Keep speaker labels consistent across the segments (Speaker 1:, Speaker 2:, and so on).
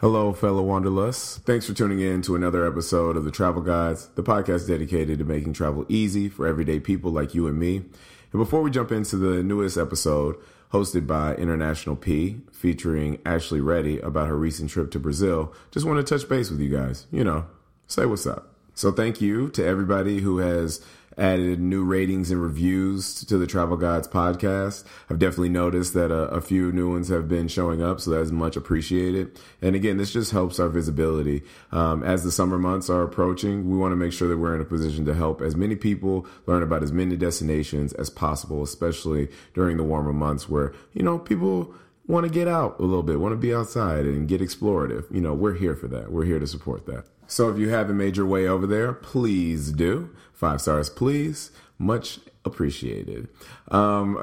Speaker 1: Hello, fellow wanderlusts. Thanks for tuning in to another episode of the Travel Guides, the podcast dedicated to making travel easy for everyday people like you and me. And before we jump into the newest episode, hosted by International P, featuring Ashley Reddy about her recent trip to Brazil, just want to touch base with you guys. You know, say what's up. So thank you to everybody who has added new ratings and reviews to the Travel Guides podcast. I've definitely noticed that a, a, few new ones have been showing up, so that's much appreciated. And again, this just helps our visibility. Um, as the summer months are approaching, we want to make sure that we're in a position to help as many people learn about as many destinations as possible, especially during the warmer months where, you know, people want to get out a little bit, want to be outside and get explorative. You know, we're here for that. We're here to support that. So if you haven't made your way over there, please do. Five stars, please. Much appreciated. Um,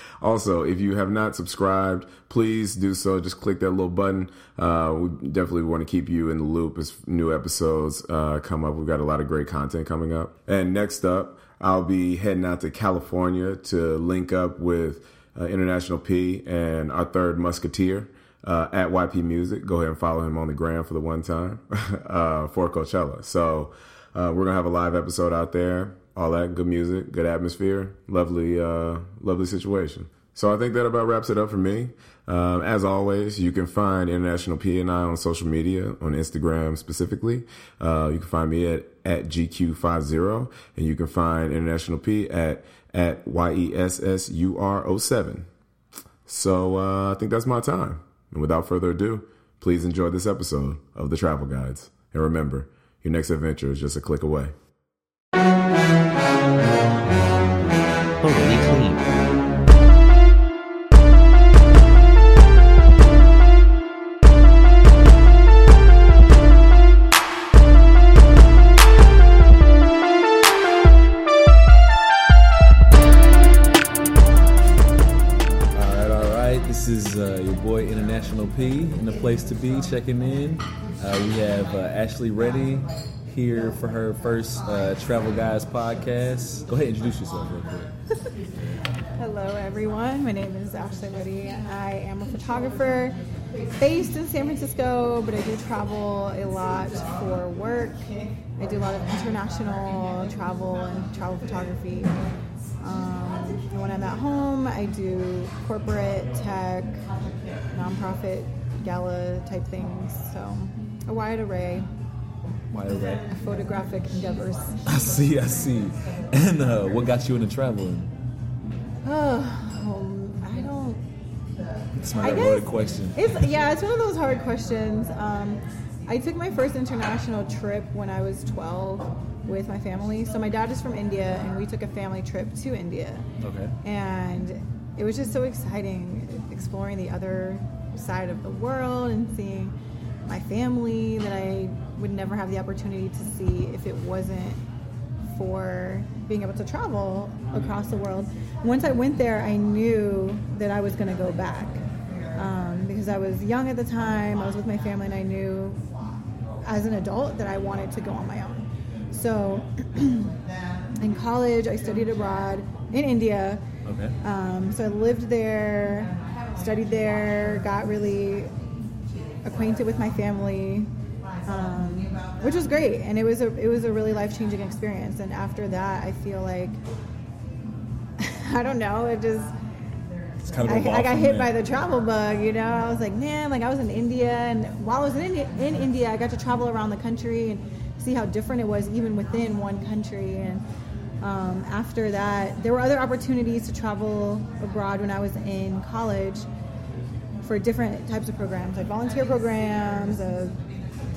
Speaker 1: also, if you have not subscribed, please do so. Just click that little button. Uh, we definitely want to keep you in the loop as new episodes uh, come up. We've got a lot of great content coming up. And next up, I'll be heading out to California to link up with uh, International P and our third Musketeer uh, at YP Music. Go ahead and follow him on the gram for the one time uh, for Coachella. So uh, we're gonna have a live episode out there. All that good music, good atmosphere, lovely, uh, lovely situation. So I think that about wraps it up for me. Um, as always, you can find International P and I on social media, on Instagram specifically. Uh, you can find me at, at GQ50, and you can find International P at, at YESSUR07. So uh, I think that's my time. And without further ado, please enjoy this episode of the Travel Guides. And remember, your next adventure is just a click away.
Speaker 2: Place to be checking in. Uh, we have uh, Ashley Reddy here for her first uh, Travel Guides podcast. Go ahead, introduce yourself real quick.
Speaker 3: Hello, everyone. My name is Ashley Reddy. I am a photographer based in San Francisco, but I do travel a lot for work. I do a lot of international travel and travel photography. Um, when I'm at home, I do corporate tech, nonprofit gala type things. So a wide array.
Speaker 2: Wide array.
Speaker 3: Photographic endeavors.
Speaker 2: I see, I see. And uh, what got you into traveling?
Speaker 3: Oh, I don't.
Speaker 2: It's my hard question.
Speaker 3: It's yeah, it's one of those hard questions. Um, I took my first international trip when I was 12 with my family. So my dad is from India, and we took a family trip to India.
Speaker 2: Okay.
Speaker 3: And it was just so exciting exploring the other side of the world and seeing my family that I would never have the opportunity to see if it wasn't for being able to travel across the world. Once I went there, I knew that I was going to go back um, because I was young at the time. I was with my family, and I knew as an adult that I wanted to go on my own. So in college, I studied abroad in India.
Speaker 2: Okay.
Speaker 3: Um, so I lived there, studied there, got really acquainted with my family, um, which was great, and it was a it was a really life changing experience. And after that, I feel like I don't know, it just.
Speaker 2: Kind of
Speaker 3: I, I, got hit by the travel bug, you know. I was like, man, like I was in India, and while I was in India, in India, I got to travel around the country and see how different it was even within one country. And um, after that, there were other opportunities to travel abroad when I was in college for different types of programs, like volunteer programs, a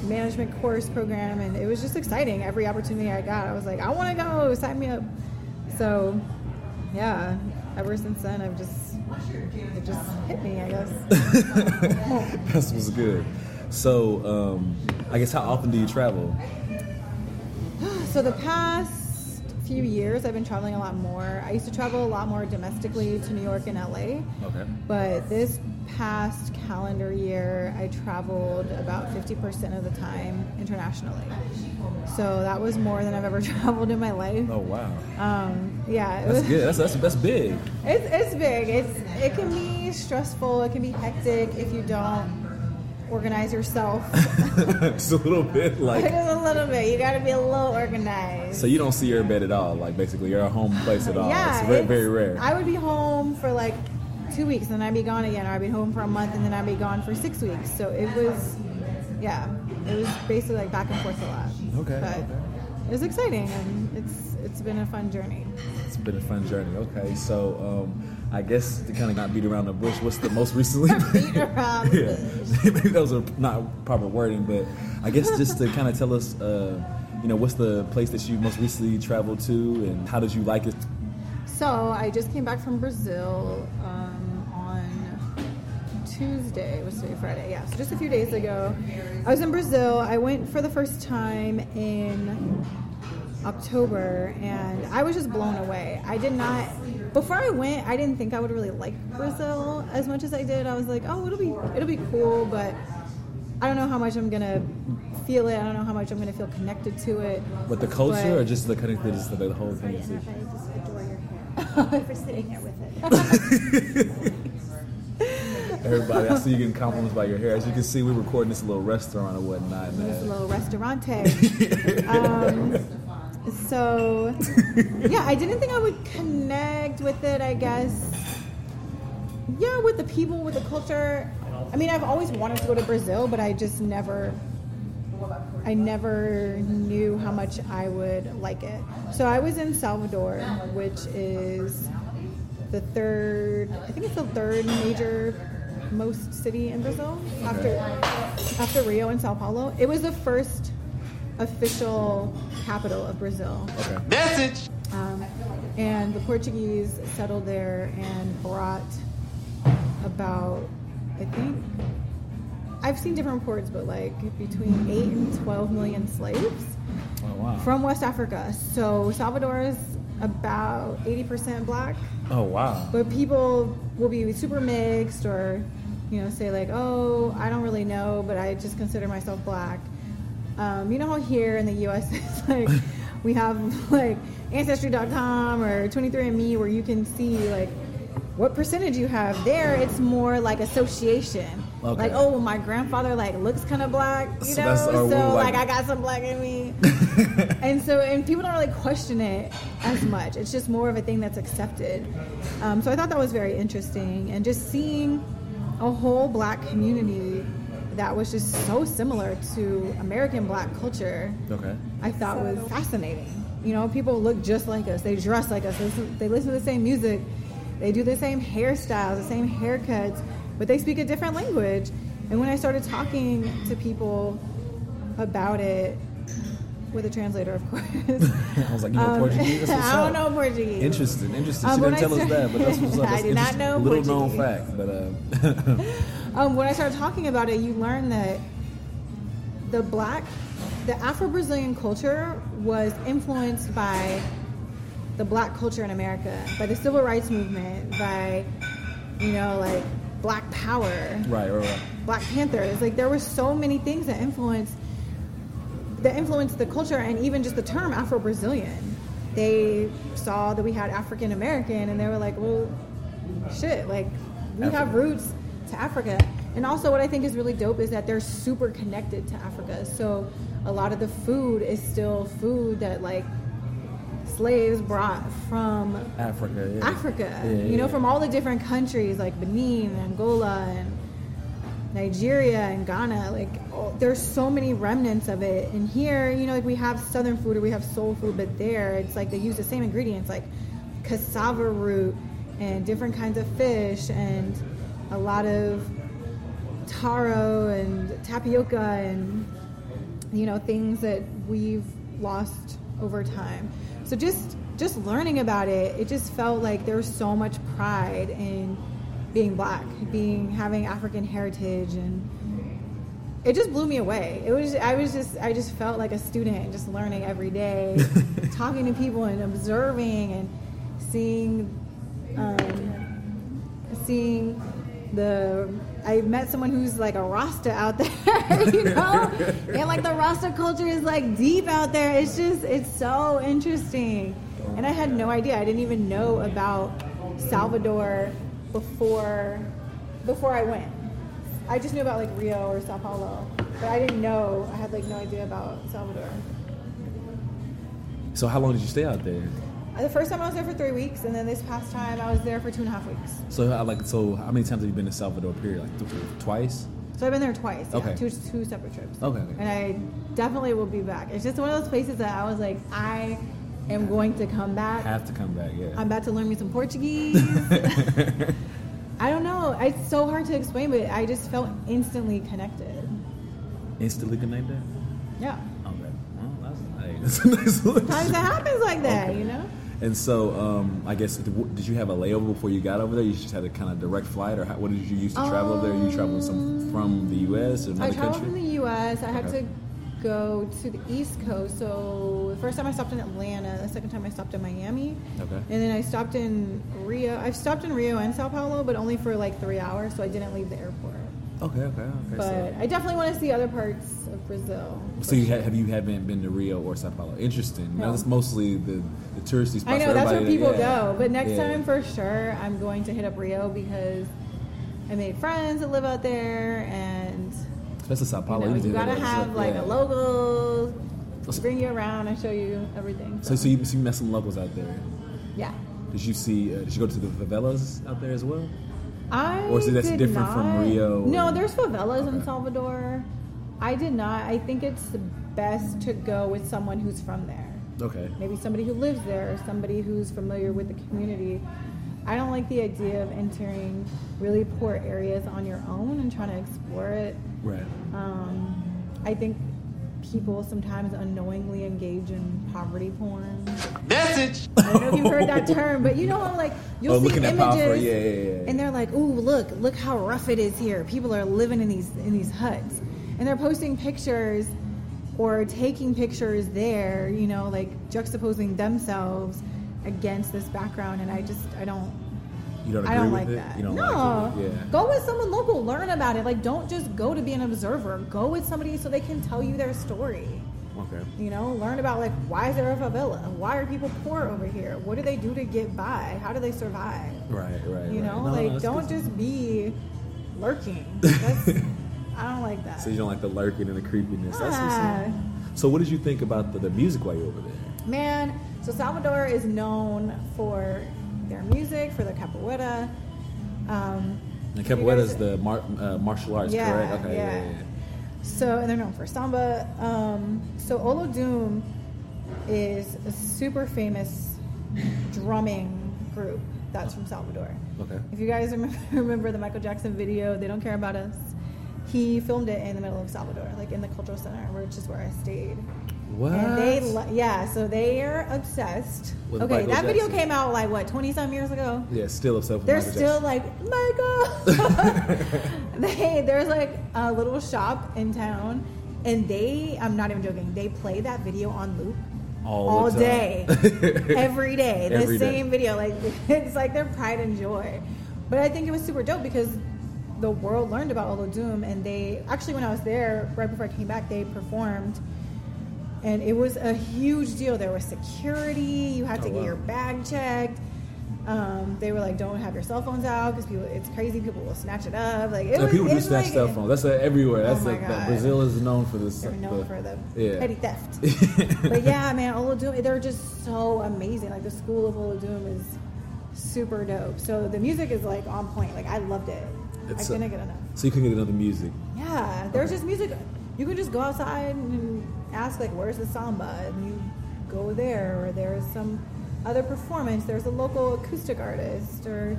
Speaker 3: management course program, and it was just exciting. Every opportunity I got, I was like, I want to go, sign me up. So, yeah, ever since then, I've just it just hit me, I guess.
Speaker 2: That was good. So, um, I guess how often do you travel?
Speaker 3: So the past few years, I've been traveling a lot more. I used to travel a lot more domestically to New York and LA.
Speaker 2: Okay.
Speaker 3: But this past calendar year, I traveled about 50% of the time internationally. So that was more than I've ever traveled in my life.
Speaker 2: Oh wow.
Speaker 3: Um, yeah.
Speaker 2: That's was, good. That's, that's that's big.
Speaker 3: It's it's big. It's it can be stressful. It can be hectic if you don't organize yourself.
Speaker 2: Just a little bit, like.
Speaker 3: Just a little bit. You got to be a little organized.
Speaker 2: So you don't see your bed at all, like basically you're a home place at all.
Speaker 3: yeah,
Speaker 2: it's very,
Speaker 3: it's-
Speaker 2: very rare.
Speaker 3: I would be home for like two weeks, and then I'd be gone again, or I'd be home for a month, and then I'd be gone for six weeks. So it was, yeah, it was basically like back and forth a lot.
Speaker 2: Okay,
Speaker 3: but
Speaker 2: okay.
Speaker 3: it was exciting, and it's it's been a fun journey.
Speaker 2: It's been a fun journey. Okay, so um, I guess to kind of not beat around the bush, what's the most recently?
Speaker 3: Beat around
Speaker 2: yeah, maybe those are not proper wording, but I guess just to kind of tell us, uh, you know, what's the place that you most recently traveled to, and how did you like it?
Speaker 3: So I just came back from Brazil um, on Tuesday. Was today Friday? Yeah, so just a few days ago. I was in Brazil. I went for the first time in October, and I was just blown away. I did not. Before I went, I didn't think I would really like Brazil as much as I did. I was like, oh, it'll be it'll be cool, but I don't know how much I'm gonna feel it. I don't know how much I'm gonna feel connected to it.
Speaker 2: But the culture,
Speaker 3: But-
Speaker 2: or just the of just the, the whole thing?
Speaker 4: I just adore your hair. for sitting here with it.
Speaker 2: Everybody, I see you getting compliments by your hair. As you can see, we're recording this little restaurant or whatnot. and,
Speaker 3: This little restaurante. um, so, yeah, I didn't think I would connect with it, I guess. Yeah, with the people, with the culture. I mean, I've always wanted to go to Brazil, but I just never. I never knew how much I would like it. So I was in Salvador, which is the third, I think it's the third major most city in Brazil after after Rio and Sao Paulo. It was the first official capital of Brazil.
Speaker 2: okay.
Speaker 5: Message.
Speaker 3: Um, and the Portuguese settled there and brought about, I think, I've seen different reports, but like between 8 and 12 million slaves
Speaker 2: Oh wow.
Speaker 3: from West Africa. So Salvador is about 80% black,
Speaker 2: oh wow.
Speaker 3: but people will be super mixed or, you know, say like, oh, I don't really know, but I just consider myself black. Um, you know how here in the U.S. it's like we have like Ancestry.com or 23andMe where you can see like what percentage you have. There, it's more like association.
Speaker 2: Okay.
Speaker 3: Like, oh, my grandfather like looks kind of black, you
Speaker 2: So
Speaker 3: know, so like,
Speaker 2: like-
Speaker 3: I got some black in me. and so, and people don't really question it as much. It's just more of a thing that's accepted. Um, so I thought that was very interesting, and just seeing a whole black community that was just so similar to American black culture.
Speaker 2: Okay.
Speaker 3: I thought was fascinating. You know, people look just like us. They dress like us. They listen, they listen to the same music. They do the same hairstyles, the same haircuts, but they speak a different language. And when I started talking to people about it, with a translator, of course.
Speaker 2: I was like, you know
Speaker 3: Um,
Speaker 2: Portuguese? That's what's
Speaker 3: I don't
Speaker 2: up.
Speaker 3: know Portuguese.
Speaker 2: Interesting, interesting.
Speaker 3: Um,
Speaker 2: she didn't
Speaker 3: I
Speaker 2: tell us that, but that's what's up.
Speaker 3: I
Speaker 2: That's
Speaker 3: did not
Speaker 2: interesting.
Speaker 3: know
Speaker 2: Little known fact, but uh,
Speaker 3: Um, when I started talking about it, you learned that the black, the Afro Brazilian culture was influenced by the black culture in America, by the civil rights movement, by, you know, like black power,
Speaker 2: right, right, right.
Speaker 3: Black Panthers. Like there were so many things that influenced that influenced the culture and even just the term Afro Brazilian. They saw that we had African American and they were like, well, shit, like we have roots to Africa. And also, what I think is really dope is that they're super connected to Africa. So a lot of the food is still food that like slaves brought from
Speaker 2: Africa, yeah.
Speaker 3: Africa.
Speaker 2: Yeah,
Speaker 3: you know,
Speaker 2: yeah.
Speaker 3: from all the different countries like Benin, Angola, and Nigeria and Ghana. Like, oh, there's so many remnants of it. And here, you know, like we have southern food or we have soul food, but there, it's like they use the same ingredients, like cassava root and different kinds of fish and a lot of taro and tapioca and you know things that we've lost over time. So just just learning about it it just felt like there was so much pride in being black being having african heritage and it just blew me away. It was i was just i just felt like a student just learning every day talking to people and observing and seeing um, seeing the I met someone who's like a Rasta out there, you know, and like the Rasta culture is like deep out there. It's just it's so interesting, and I had no idea. I didn't even know about Salvador before before I went. I just knew about like Rio or Sao Paulo, but I didn't know. I had like no idea about Salvador.
Speaker 2: So how long did you stay out there?
Speaker 3: The first time I was there for three weeks, and then this past time I was there for two and a half weeks.
Speaker 2: So how, like so how many times have you been to Salvador? Period, like th- twice.
Speaker 3: So I've been there twice. Yeah,
Speaker 2: Okay.
Speaker 3: two two separate trips.
Speaker 2: Okay, okay.
Speaker 3: And I definitely will be back. It's just one of those places that I was like, I am going to come back.
Speaker 2: Have to come back. Yeah.
Speaker 3: I'm about to learn me some Portuguese. I don't know. It's so hard to explain, but I just felt instantly connected.
Speaker 2: Instantly connected.
Speaker 3: Yeah.
Speaker 2: Okay. Well, that's, a nice
Speaker 3: Sometimes it happens like that, you know?
Speaker 2: And so, um, I guess, did you have a layover before you got over there? You just had a kind of direct flight, or how, what did you use to travel over there? You traveled some from the U.S. or
Speaker 3: I traveled
Speaker 2: country?
Speaker 3: from the U.S. I had
Speaker 2: Okay.
Speaker 3: to go to the East Coast. So the first time I stopped in Atlanta. The second time I stopped in Miami.
Speaker 2: Okay.
Speaker 3: And then I stopped in Rio. I've stopped in Rio and Sao Paulo, but only for like three hours. So I didn't leave the airport.
Speaker 2: Okay, okay, okay.
Speaker 3: But
Speaker 2: so,
Speaker 3: I definitely want to see other parts of Brazil.
Speaker 2: so you ha- have you haven't been to Rio or Sao Paulo? Interesting.
Speaker 3: No.
Speaker 2: That's mostly the, the touristy spots.
Speaker 3: I know that's where people
Speaker 2: that- yeah.
Speaker 3: go. But next
Speaker 2: Yeah.
Speaker 3: time, for sure, I'm going to hit up Rio because I made friends that live out there, and
Speaker 2: especially Sao
Speaker 3: you, know,
Speaker 2: to
Speaker 3: you gotta have
Speaker 2: up,
Speaker 3: like
Speaker 2: yeah.
Speaker 3: a local bring you around and show you everything.
Speaker 2: So, so you, so you met some locals out there.
Speaker 3: yeah,
Speaker 2: Did you see? Uh, did you go to the favelas out there as well?
Speaker 3: I
Speaker 2: Or is it- that's different from Rio
Speaker 3: No, there's favelas in Salvador. I did not. I think it's best to go with someone who's from there.
Speaker 2: Okay.
Speaker 3: maybe somebody who lives there or somebody who's familiar with the community. I don't like the idea of entering really poor areas on your own and trying to explore it.
Speaker 2: Right.
Speaker 3: Um, I think people sometimes unknowingly engage in poverty porn.
Speaker 5: Message.
Speaker 3: I don't know if you've heard that term, but you know how like you'll
Speaker 2: Oh,
Speaker 3: see
Speaker 2: looking at
Speaker 3: images
Speaker 2: yeah, yeah, yeah.
Speaker 3: and they're like, "Ooh, look, look how rough it is here. People are living in these in these huts." And they're posting pictures or taking pictures there, you know, like juxtaposing themselves against this background and I just I don't
Speaker 2: You don't agree
Speaker 3: I don't
Speaker 2: with
Speaker 3: like
Speaker 2: it?
Speaker 3: that.
Speaker 2: You don't
Speaker 3: no.
Speaker 2: like? Yeah.
Speaker 3: Go with someone local, learn about it. Like don't just go to be an observer. Go with somebody so they can tell you their story.
Speaker 2: Okay.
Speaker 3: You know, learn about like why is there a favela? Why are people poor over here? What do they do to get by? How do they survive?
Speaker 2: Right, right.
Speaker 3: You
Speaker 2: right.
Speaker 3: know,
Speaker 2: No, no,
Speaker 3: like
Speaker 2: that's
Speaker 3: don't just be lurking. That's, I don't like that.
Speaker 2: So you don't like the lurking and the creepiness. That's what's
Speaker 3: Ah.
Speaker 2: up. So what did you think about the, the music while you were over there?
Speaker 3: Man, so Salvador is known for their music, for their capoeira. Um, you
Speaker 2: capoeira is the mar- uh, martial arts,
Speaker 3: Yeah,
Speaker 2: correct? Okay,
Speaker 3: yeah.
Speaker 2: yeah, yeah.
Speaker 3: So, and they're known for samba. Um, so, Olodum is a super famous drumming group that's from Salvador.
Speaker 2: Okay.
Speaker 3: If you guys remember, remember the Michael Jackson video, They Don't Care About Us, he filmed it in the middle of Salvador, like in the cultural center, which is where I stayed.
Speaker 2: What?
Speaker 3: And they, lo- yeah, so they are obsessed.
Speaker 2: With
Speaker 3: okay,
Speaker 2: Michael
Speaker 3: that video came out like what, 20 some years ago?
Speaker 2: yeah, still upset with
Speaker 3: They're
Speaker 2: Michael
Speaker 3: still
Speaker 2: Jackson.
Speaker 3: like Michael. they there's like a little shop in town, and they I'm not even joking. They play that video on loop
Speaker 2: All
Speaker 3: all, day, every day. The
Speaker 2: Every day.
Speaker 3: same video. Like it's like their pride and joy. But I think it was super dope because the world learned about Olodum, and they actually when I was there right before I came back, they performed. And it was a huge deal. There was security. You had to
Speaker 2: Oh,
Speaker 3: get
Speaker 2: wow.
Speaker 3: your bag checked. Um, they were like, "Don't have your cell phones out because people. It's crazy. People will snatch it up. Like it
Speaker 2: Yeah,
Speaker 3: was,
Speaker 2: people do snatch
Speaker 3: like,
Speaker 2: cell phones. That's uh, everywhere.
Speaker 3: Oh
Speaker 2: That's
Speaker 3: my
Speaker 2: like that Brazil is known for this.
Speaker 3: They're known for the
Speaker 2: yeah.
Speaker 3: petty theft. but yeah, man, Olodum, they're just so amazing. Like the school of Olodum is super dope. So the music is like on point. Like I loved it.
Speaker 2: It's,
Speaker 3: I couldn't get enough.
Speaker 2: So you can get another music.
Speaker 3: Yeah, there's just music. You can just go outside and ask like, "Where's the samba?" and you go there. Or there's some other performance. There's a local acoustic artist or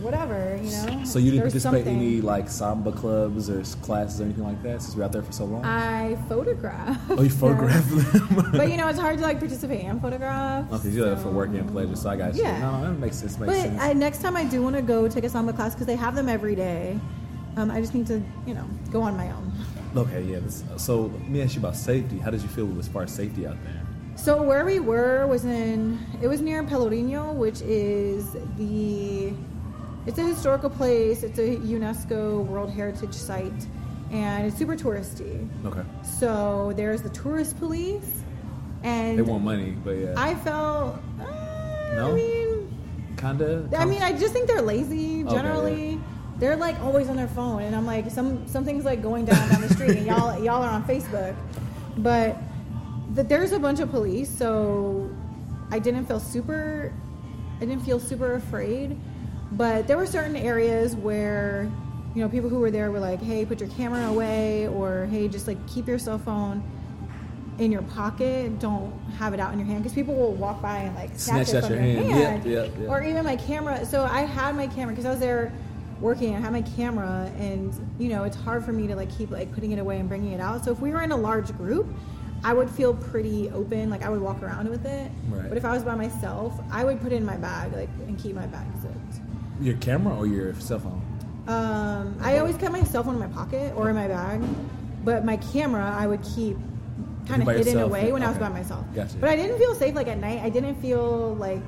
Speaker 3: whatever. You know.
Speaker 2: So you didn't
Speaker 3: There's
Speaker 2: participate in
Speaker 3: something.
Speaker 2: any like samba clubs or classes or anything like that since were out there for so long?
Speaker 3: I photograph.
Speaker 2: oh, you photographed them.
Speaker 3: but you know, it's hard to like participate in photographs.
Speaker 2: Okay, you do that for work and pleasure, so I got you.
Speaker 3: Yeah.
Speaker 2: No, that makes sense. Makes
Speaker 3: But
Speaker 2: sense.
Speaker 3: I, next time I do want to go take a samba class because they have them every day. Um, I just need to, you know, go on my own.
Speaker 2: okay, yeah. This, so let me ask you about safety. How did you feel as far as safety out there?
Speaker 3: So where we were was in it was near Pelourinho, which is the it's a historical place. It's a UNESCO World Heritage Site, and it's super touristy.
Speaker 2: Okay.
Speaker 3: So there's the tourist police, and
Speaker 2: They want money, but yeah.
Speaker 3: I felt. Uh,
Speaker 2: No?
Speaker 3: I mean,
Speaker 2: Kinda.
Speaker 3: I mean, I just think they're lazy
Speaker 2: Okay,
Speaker 3: generally. they're like always on their phone, and I'm like, some something's like going down down the street, and y'all y'all are on Facebook, but th- there's a bunch of police, so I didn't feel super, I didn't feel super afraid, but there were certain areas where, you know, people who were there were like, hey, put your camera away, or hey, just like keep your cell phone in your pocket. Don't have it out in your hand because people will walk by and like snatch, it from
Speaker 2: your
Speaker 3: your
Speaker 2: hand.
Speaker 3: hand,
Speaker 2: Yep, yep, yep.
Speaker 3: or even my camera. So I had my camera because I was there working. I had my camera, and you know it's hard for me to like keep like putting it away and bringing it out. So if we were in a large group, I would feel pretty open. Like I would walk around with it.
Speaker 2: Right.
Speaker 3: But if I was by myself, I would put it in my bag like and keep my bag zipped.
Speaker 2: Your camera or your cell phone?
Speaker 3: Um, I always kept my cell phone in my pocket or in my bag, but my camera I would keep kind of hidden
Speaker 2: yourself,
Speaker 3: away when I was by myself.
Speaker 2: Gotcha.
Speaker 3: But I didn't feel safe like at night. I didn't feel like,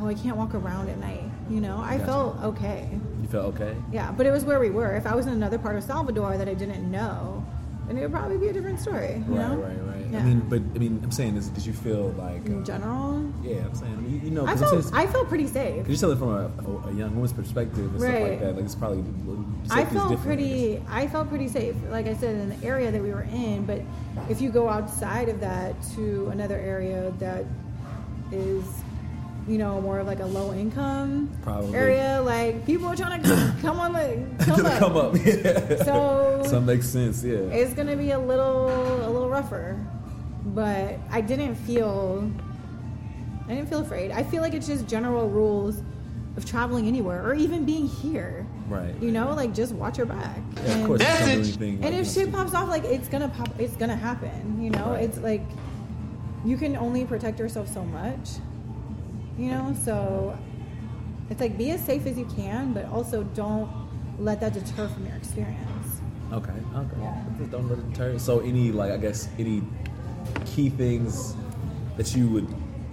Speaker 3: oh, I can't walk around at night. You know, I
Speaker 2: Gotcha.
Speaker 3: felt okay.
Speaker 2: You felt okay?
Speaker 3: Yeah, but it was where we were. If I was in another part of Salvador that I didn't know, then it would probably be a different story. You
Speaker 2: right,
Speaker 3: know?
Speaker 2: right, right.
Speaker 3: Yeah.
Speaker 2: I mean, but I mean, I'm saying this. Did you feel like?
Speaker 3: in
Speaker 2: uh,
Speaker 3: general,
Speaker 2: yeah, I'm saying. I mean, you know, I'm
Speaker 3: felt I felt pretty safe.
Speaker 2: Cause you tell it from a, a, young woman's perspective and stuff like
Speaker 3: Right.
Speaker 2: that. Like it's probably
Speaker 3: I felt
Speaker 2: I
Speaker 3: pretty. I felt pretty safe, like I said, in the area that we were in. But if you go outside of that to another area that is, you know, more of like a low income
Speaker 2: Probably.
Speaker 3: area, like people are trying to come on, like, come up.
Speaker 2: come up. Yeah.
Speaker 3: So
Speaker 2: so it makes sense. Yeah.
Speaker 3: it's gonna be a little, a little rougher. But I didn't feel. I didn't feel afraid. I feel like it's just general rules of traveling anywhere or even being here.
Speaker 2: Right.
Speaker 3: You know, like just watch your back.
Speaker 2: Yeah, of course. you don't anything,
Speaker 3: And if shit pops off, like it's gonna pop. It's gonna happen. You know,
Speaker 2: Right.
Speaker 3: it's like you can only protect yourself so much. You know, so it's like be as safe as you can, but also don't let that deter from your experience.
Speaker 2: Okay. Okay.
Speaker 3: Yeah.
Speaker 2: Just don't let it deter. So any like I guess any key things that you would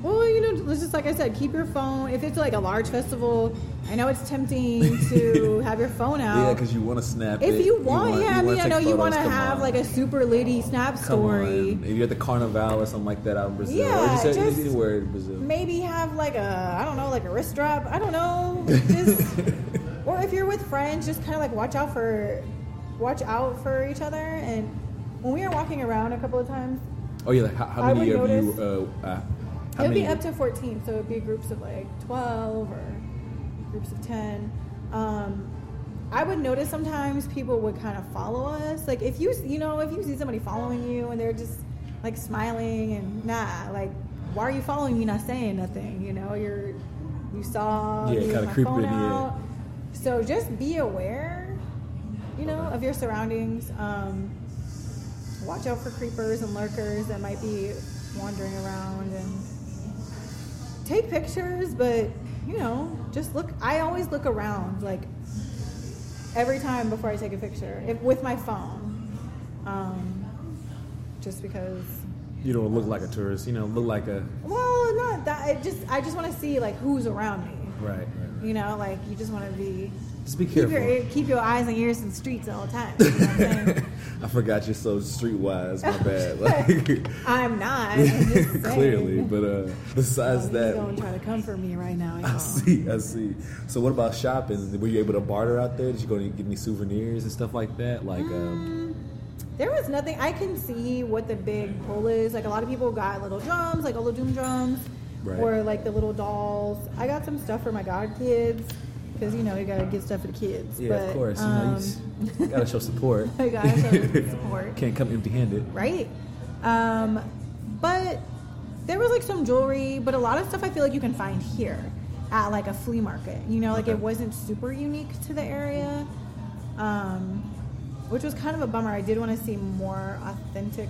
Speaker 3: Well, you know, just like I said, keep your phone. If it's like a large festival, I know it's tempting to have your phone out.
Speaker 2: yeah because you want to snap
Speaker 3: If
Speaker 2: it,
Speaker 3: you want, yeah, I mean, I know you want to have
Speaker 2: on.
Speaker 3: like a super litty snap story.
Speaker 2: If you're at the carnival or something like that out in Brazil,
Speaker 3: Yeah,
Speaker 2: just,
Speaker 3: just
Speaker 2: anywhere in Brazil.
Speaker 3: Maybe have like a, I don't know, like a wrist strap. I don't know. Just, or if you're with friends, just kind of like watch out for, watch out for each other. And when we were walking around a couple of times,
Speaker 2: Oh yeah, like how, how
Speaker 3: I
Speaker 2: many of you? Uh, uh, how
Speaker 3: it would be up to 14, so it would be groups of like 12 or groups of 10. Um, I would notice sometimes people would kind of follow us. Like if you, you know, if you see somebody following you and they're just like smiling and nah, like why are you following me? Not saying nothing. You know, you're you saw
Speaker 2: Yeah, kinda
Speaker 3: my
Speaker 2: creeping,
Speaker 3: phone
Speaker 2: yeah.
Speaker 3: out. So just be aware, you know, of your surroundings. Um, watch out for creepers and lurkers that might be wandering around and take pictures but you know just look i always look around like every time before i take a picture if, with my phone um, just because
Speaker 2: You don't look like a tourist. You know, look like a
Speaker 3: well not that it just i just want to see like who's around me
Speaker 2: right. right.
Speaker 3: you know like you just want to be
Speaker 2: Just be
Speaker 3: keep
Speaker 2: careful.
Speaker 3: your, ear- keep your eyes and ears in the streets all the time you know?
Speaker 2: I forgot you're so streetwise. My bad. Like,
Speaker 3: i'm not I'm
Speaker 2: clearly, but uh, besides
Speaker 3: He's
Speaker 2: that,
Speaker 3: gonna try to come for me right now
Speaker 2: I see, I see. So what about shopping? Were you able to barter out there? Did you go and get any souvenirs and stuff like that? Like, um,
Speaker 3: There was nothing. I can see what the big pull is. Like a lot of people got little drums, like Doom drums,
Speaker 2: Right.
Speaker 3: or like the little dolls. I got some stuff for my god kids because you know you gotta get stuff for the kids.
Speaker 2: yeah,
Speaker 3: but,
Speaker 2: of course.
Speaker 3: Um,
Speaker 2: you know, you just gotta show support.
Speaker 3: I gotta show support.
Speaker 2: Can't come empty-handed.
Speaker 3: right? Um, but there was like some jewelry, but a lot of stuff I feel like you can find here at like a flea market. You know, like
Speaker 2: Okay.
Speaker 3: it wasn't super unique to the area, um, which was kind of a bummer. I did want to see more authentic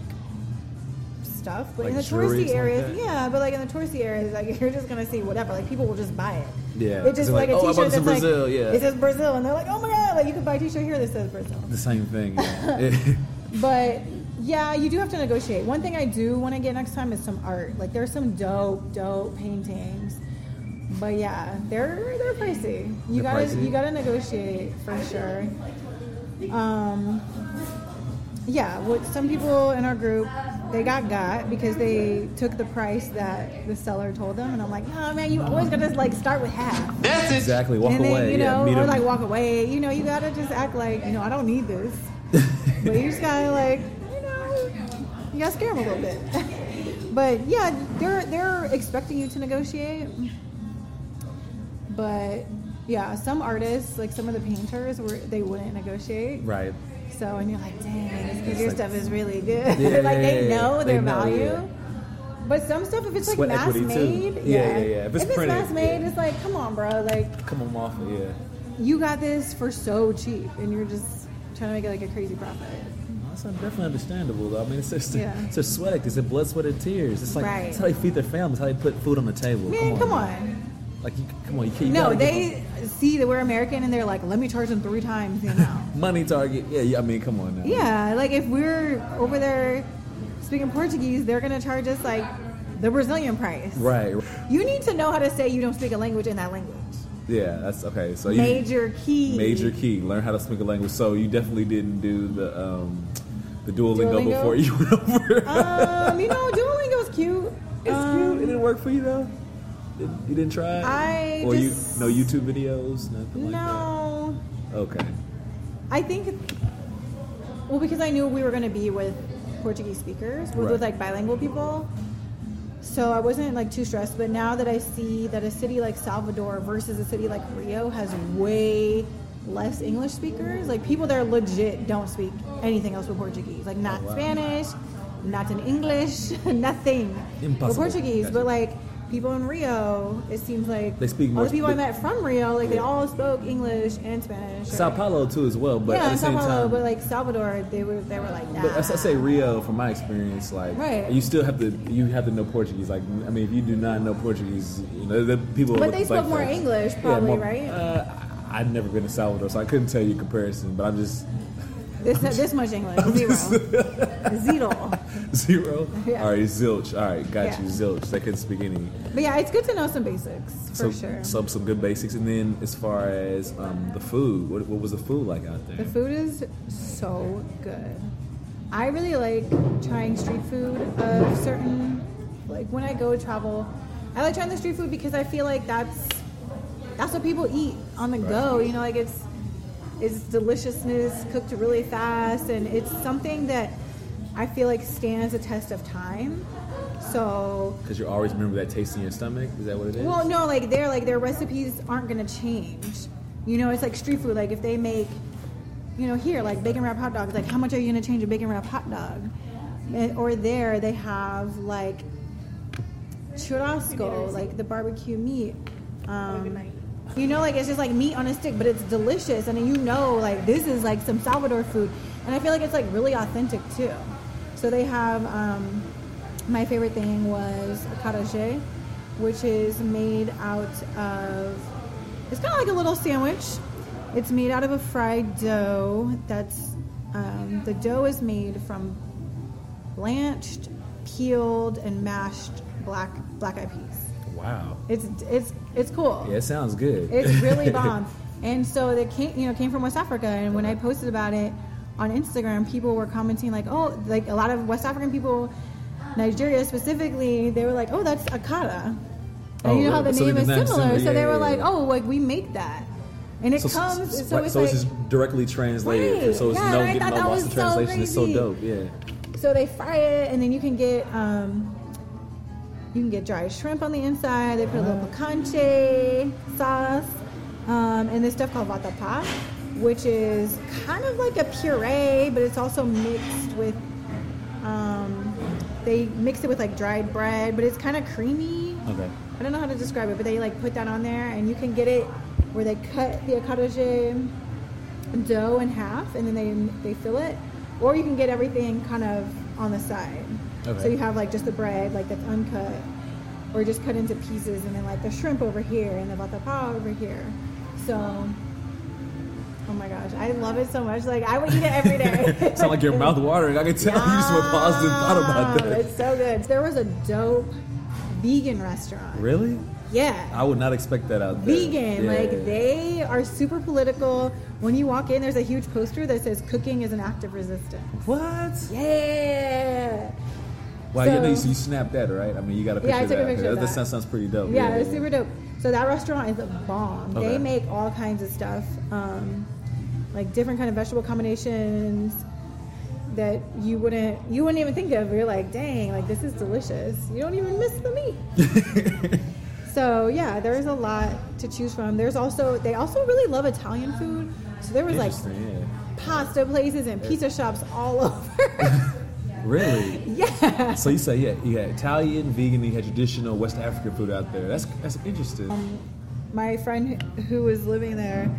Speaker 3: stuff, but in the touristy
Speaker 2: stuff like
Speaker 3: areas, yeah, but like in the touristy areas, like you're just gonna see whatever. Like people will just buy it.
Speaker 2: Yeah,
Speaker 3: it's just like,
Speaker 2: like,
Speaker 3: a
Speaker 2: "Oh,
Speaker 3: T-shirt
Speaker 2: in
Speaker 3: that's
Speaker 2: Brazil,"
Speaker 3: like
Speaker 2: yeah.
Speaker 3: it says Brazil, and they're like, oh my god, like you could buy a T-shirt here that says Brazil.
Speaker 2: The same thing. Yeah.
Speaker 3: But yeah, you do have to negotiate. One thing I do want to get next time is some art. Like there's some dope, dope paintings. But yeah, they're they're pricey. You
Speaker 2: They're
Speaker 3: gotta
Speaker 2: pricey?
Speaker 3: you gotta negotiate for sure. Um, Yeah, what some people in our group they got got because they took the price that the seller told them, and I'm like, oh man, you always gotta like start with half, That's
Speaker 2: Exactly. Walk
Speaker 3: and then
Speaker 2: away.
Speaker 3: you know,
Speaker 2: yeah, meet
Speaker 3: or
Speaker 2: 'em.
Speaker 3: like walk away. You know, you gotta just act like you know I don't need this, but you just gotta like you know you gotta scare them a little bit. but yeah, they're they're expecting you to negotiate, but yeah, some artists like some of the painters were they wouldn't negotiate.
Speaker 2: right.
Speaker 3: So and you're like, dang, this
Speaker 2: It's
Speaker 3: your
Speaker 2: like-
Speaker 3: stuff is really good.
Speaker 2: Yeah,
Speaker 3: like they know
Speaker 2: They
Speaker 3: their
Speaker 2: know,
Speaker 3: value. But some stuff, if it's like mass made,
Speaker 2: Yeah,
Speaker 3: yeah,
Speaker 2: yeah, yeah. If it's printed,
Speaker 3: mass made,
Speaker 2: yeah.
Speaker 3: it's like, come on, bro. Like
Speaker 2: Come on off. it, Yeah.
Speaker 3: you got this for so cheap, and you're just trying to make it like a crazy profit.
Speaker 2: That's definitely understandable, though. I mean, it's just
Speaker 3: Yeah.
Speaker 2: it's their sweat, it's their blood, sweat, and tears. It's like
Speaker 3: Right.
Speaker 2: it's how they feed their families, how they put food on the table.
Speaker 3: Man, come on.
Speaker 2: man. Like, you, come on, you can't.
Speaker 3: No, they see that we're American, and they're like, let me charge them three times you
Speaker 2: know. money target. Yeah, yeah. I mean, come on now.
Speaker 3: yeah, like if we're over there speaking Portuguese, they're gonna charge us like the Brazilian price.
Speaker 2: Right.
Speaker 3: You need to know how to say you don't speak a language in that language.
Speaker 2: Yeah, that's okay. So you
Speaker 3: Major key.
Speaker 2: major key. Learn how to speak a language. So you definitely didn't do the um, the Duolingo,
Speaker 3: Duolingo?
Speaker 2: before you went over.
Speaker 3: Um, you know, Duolingo's cute.
Speaker 2: it's
Speaker 3: Um,
Speaker 2: cute. It didn't work for you though. Didn't- You didn't try.
Speaker 3: I
Speaker 2: or
Speaker 3: just-
Speaker 2: you no YouTube videos, nothing like
Speaker 3: No,
Speaker 2: that. Okay.
Speaker 3: I think. Well, because I knew we were going to be with Portuguese speakers, with,
Speaker 2: Right.
Speaker 3: with like bilingual people, so I wasn't like too stressed. But now that I see that a city like Salvador versus a city like Rio has way less English speakers, like people there legit don't speak anything else but Portuguese, like not
Speaker 2: Oh, wow.
Speaker 3: Spanish, not in English, nothing but
Speaker 2: Impossible.
Speaker 3: Portuguese.
Speaker 2: Gotcha.
Speaker 3: But like people in Rio, it seems like
Speaker 2: They speak
Speaker 3: all the people I met from Rio, like they all spoke English and Spanish.
Speaker 2: Sao Paulo too as well, but
Speaker 3: yeah,
Speaker 2: at the
Speaker 3: Sao
Speaker 2: same
Speaker 3: Paulo,
Speaker 2: time.
Speaker 3: but like Salvador, they were they were like, nah.
Speaker 2: But as I say Rio, from my experience, like
Speaker 3: Right.
Speaker 2: you still have to you have to know Portuguese. Like I mean, if you do not know Portuguese, you know the people.
Speaker 3: But they spoke
Speaker 2: black
Speaker 3: more
Speaker 2: folks-
Speaker 3: English,
Speaker 2: Yeah,
Speaker 3: probably,
Speaker 2: more-
Speaker 3: right?
Speaker 2: Uh, I've never been to Salvador, so I couldn't tell you a comparison. But I'm just
Speaker 3: this this much English, zero, zero.
Speaker 2: zero.
Speaker 3: Yeah.
Speaker 2: All right, zilch. All right, got
Speaker 3: Yeah.
Speaker 2: you, zilch. Couldn't speak any.
Speaker 3: But yeah, it's good to know some basics
Speaker 2: so,
Speaker 3: for sure.
Speaker 2: Some some good basics, and then as far as um, the food, what, what was the food like out there?
Speaker 3: The food is so good. I really like trying street food of certain like when I go travel. I like trying the street food because I feel like that's that's what people eat on the go. You know, like it's it's deliciousness cooked really fast and it's something that I feel like stands a test of time. So
Speaker 2: Because you always remember that taste in your stomach. Is that what it is?
Speaker 3: well, no, like they're like their recipes aren't gonna change. You know, it's like street food. Like if they make, you know, here like bacon wrap hot dogs. Like how much are you gonna change a bacon wrap hot dog? And, or there they have like churrasco, like the barbecue meat. Um, you know, like it's just like meat on a stick, but it's delicious, and you know, like this is like some Salvador food, and I feel like it's like really authentic too. So they have. Um, my favorite thing was acarajé, which is made out of. It's kind of like a little sandwich. It's made out of a fried dough. That's um, the dough is made from blanched, peeled, and mashed black black eyed peas.
Speaker 2: wow.
Speaker 3: It's it's it's cool.
Speaker 2: Yeah, it sounds good.
Speaker 3: It's really bomb. And so they came, you know, came from West Africa. And when I posted about it on Instagram, people were commenting like, "Oh, like a lot of West African people, Nigeria specifically, they were like, oh, that's akara." And
Speaker 2: Oh,
Speaker 3: you know how the
Speaker 2: So
Speaker 3: name is similar,
Speaker 2: similar,
Speaker 3: so
Speaker 2: yeah,
Speaker 3: they were
Speaker 2: yeah,
Speaker 3: like, "Oh, like we make that," and it
Speaker 2: so,
Speaker 3: comes.
Speaker 2: so,
Speaker 3: So, it's
Speaker 2: so
Speaker 3: like,
Speaker 2: just directly translated.
Speaker 3: Right.
Speaker 2: So it's
Speaker 3: Yeah,
Speaker 2: no
Speaker 3: I
Speaker 2: getting
Speaker 3: thought
Speaker 2: no
Speaker 3: that was so
Speaker 2: translation. it's so dope. Yeah.
Speaker 3: So they fry it, and then you can get um, you can get dried shrimp on the inside. They put a little picante sauce, um, and this stuff called vatapá, which is kind of like a puree, but it's also mixed with. Um, they mix it with like dried bread, but it's kind of creamy.
Speaker 2: Okay.
Speaker 3: I don't know how to describe it, but they like put that on there, and you can get it where they cut the acarajé dough in half, and then they they fill it, or you can get everything kind of on the side.
Speaker 2: Okay.
Speaker 3: So you have like just the bread, like that's uncut, or just cut into pieces, and then like the shrimp over here and the vatapá over here. So, oh my gosh, I love it so much. Like I would eat it every day.
Speaker 2: Sound like your mouth watering. I can tell you just went paused and thought about that.
Speaker 3: It's so good. There was a dope vegan restaurant.
Speaker 2: Really?
Speaker 3: Yeah.
Speaker 2: I would not expect that out there.
Speaker 3: vegan.
Speaker 2: Yeah.
Speaker 3: Like they are super political. When you walk in, there's a huge poster that says "Cooking is an act of resistance."
Speaker 2: What?
Speaker 3: Yeah.
Speaker 2: Wow, you know,
Speaker 3: So-
Speaker 2: so you snapped that, right? I mean, you got a picture
Speaker 3: Yeah, I
Speaker 2: of
Speaker 3: took a
Speaker 2: that.
Speaker 3: picture of
Speaker 2: that.
Speaker 3: that.
Speaker 2: sounds, pretty dope.
Speaker 3: Yeah, it's super dope. So that restaurant is a bomb.
Speaker 2: Okay.
Speaker 3: They make all kinds of stuff, um, like different kind of vegetable combinations that you wouldn't you wouldn't even think of. You're like, dang, like this is delicious. You don't even miss the meat. so yeah, there's a lot to choose from. There's also they also really love Italian food. So there was like
Speaker 2: Interesting,
Speaker 3: pasta places and pizza shops all over.
Speaker 2: Really?
Speaker 3: yeah.
Speaker 2: So you say, yeah, you had Italian, vegan, you had traditional West African food out there. That's that's interesting.
Speaker 3: Um, My friend who was living there,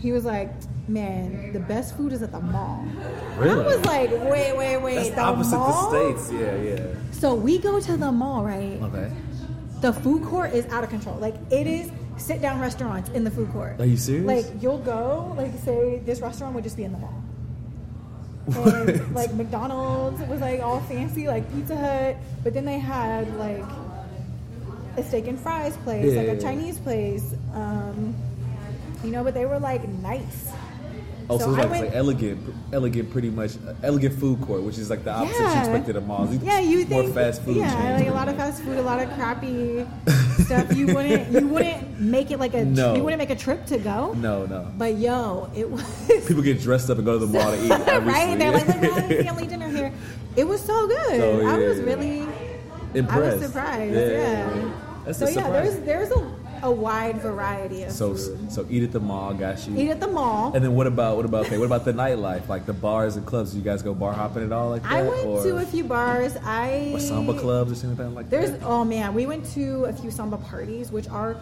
Speaker 3: he was like, "Man, the best food is at the mall."
Speaker 2: Really?
Speaker 3: I was like, "Wait, wait, wait,
Speaker 2: that's
Speaker 3: the
Speaker 2: opposite
Speaker 3: mall?"
Speaker 2: the states. Yeah, yeah.
Speaker 3: So we go to the mall, right?
Speaker 2: Okay.
Speaker 3: The food court is out of control. Like it is sit down restaurants in the food court.
Speaker 2: Are you serious?
Speaker 3: Like you'll go, like say this restaurant would just be in the mall. And like McDonald's was like all fancy, like Pizza Hut, but then they had like a steak and fries place, like
Speaker 2: Yeah.
Speaker 3: a Chinese place, um, you know, but they were like nice.
Speaker 2: Oh,
Speaker 3: So
Speaker 2: so, it's like,
Speaker 3: went-
Speaker 2: like elegant, elegant, pretty much uh, elegant food court, which is like the opposite you expected of malls.
Speaker 3: Yeah, you
Speaker 2: more
Speaker 3: think
Speaker 2: fast food.
Speaker 3: Yeah, like a lot of fast food, a lot of crappy stuff. You wouldn't, you wouldn't make it like a,
Speaker 2: No.
Speaker 3: you wouldn't make a trip to go.
Speaker 2: No, no.
Speaker 3: But yo, it was
Speaker 2: People get dressed up and go to the mall to eat.
Speaker 3: Right. They're like, "Look, we're having family dinner here." It was so good.
Speaker 2: So,
Speaker 3: I was
Speaker 2: yeah.
Speaker 3: really,
Speaker 2: Impressed.
Speaker 3: I was surprised. Yeah.
Speaker 2: That's
Speaker 3: so
Speaker 2: a
Speaker 3: yeah, there's there's a, a wide variety of
Speaker 2: So
Speaker 3: food.
Speaker 2: so eat at the mall, got you.
Speaker 3: Eat at the mall.
Speaker 2: And then what about what about okay? What about the nightlife, like the bars and clubs? You guys go bar hopping at all like that?
Speaker 3: I went
Speaker 2: or,
Speaker 3: to a few bars. I
Speaker 2: or samba clubs or something like
Speaker 3: There's
Speaker 2: that.
Speaker 3: There's oh man, we went to a few samba parties, which are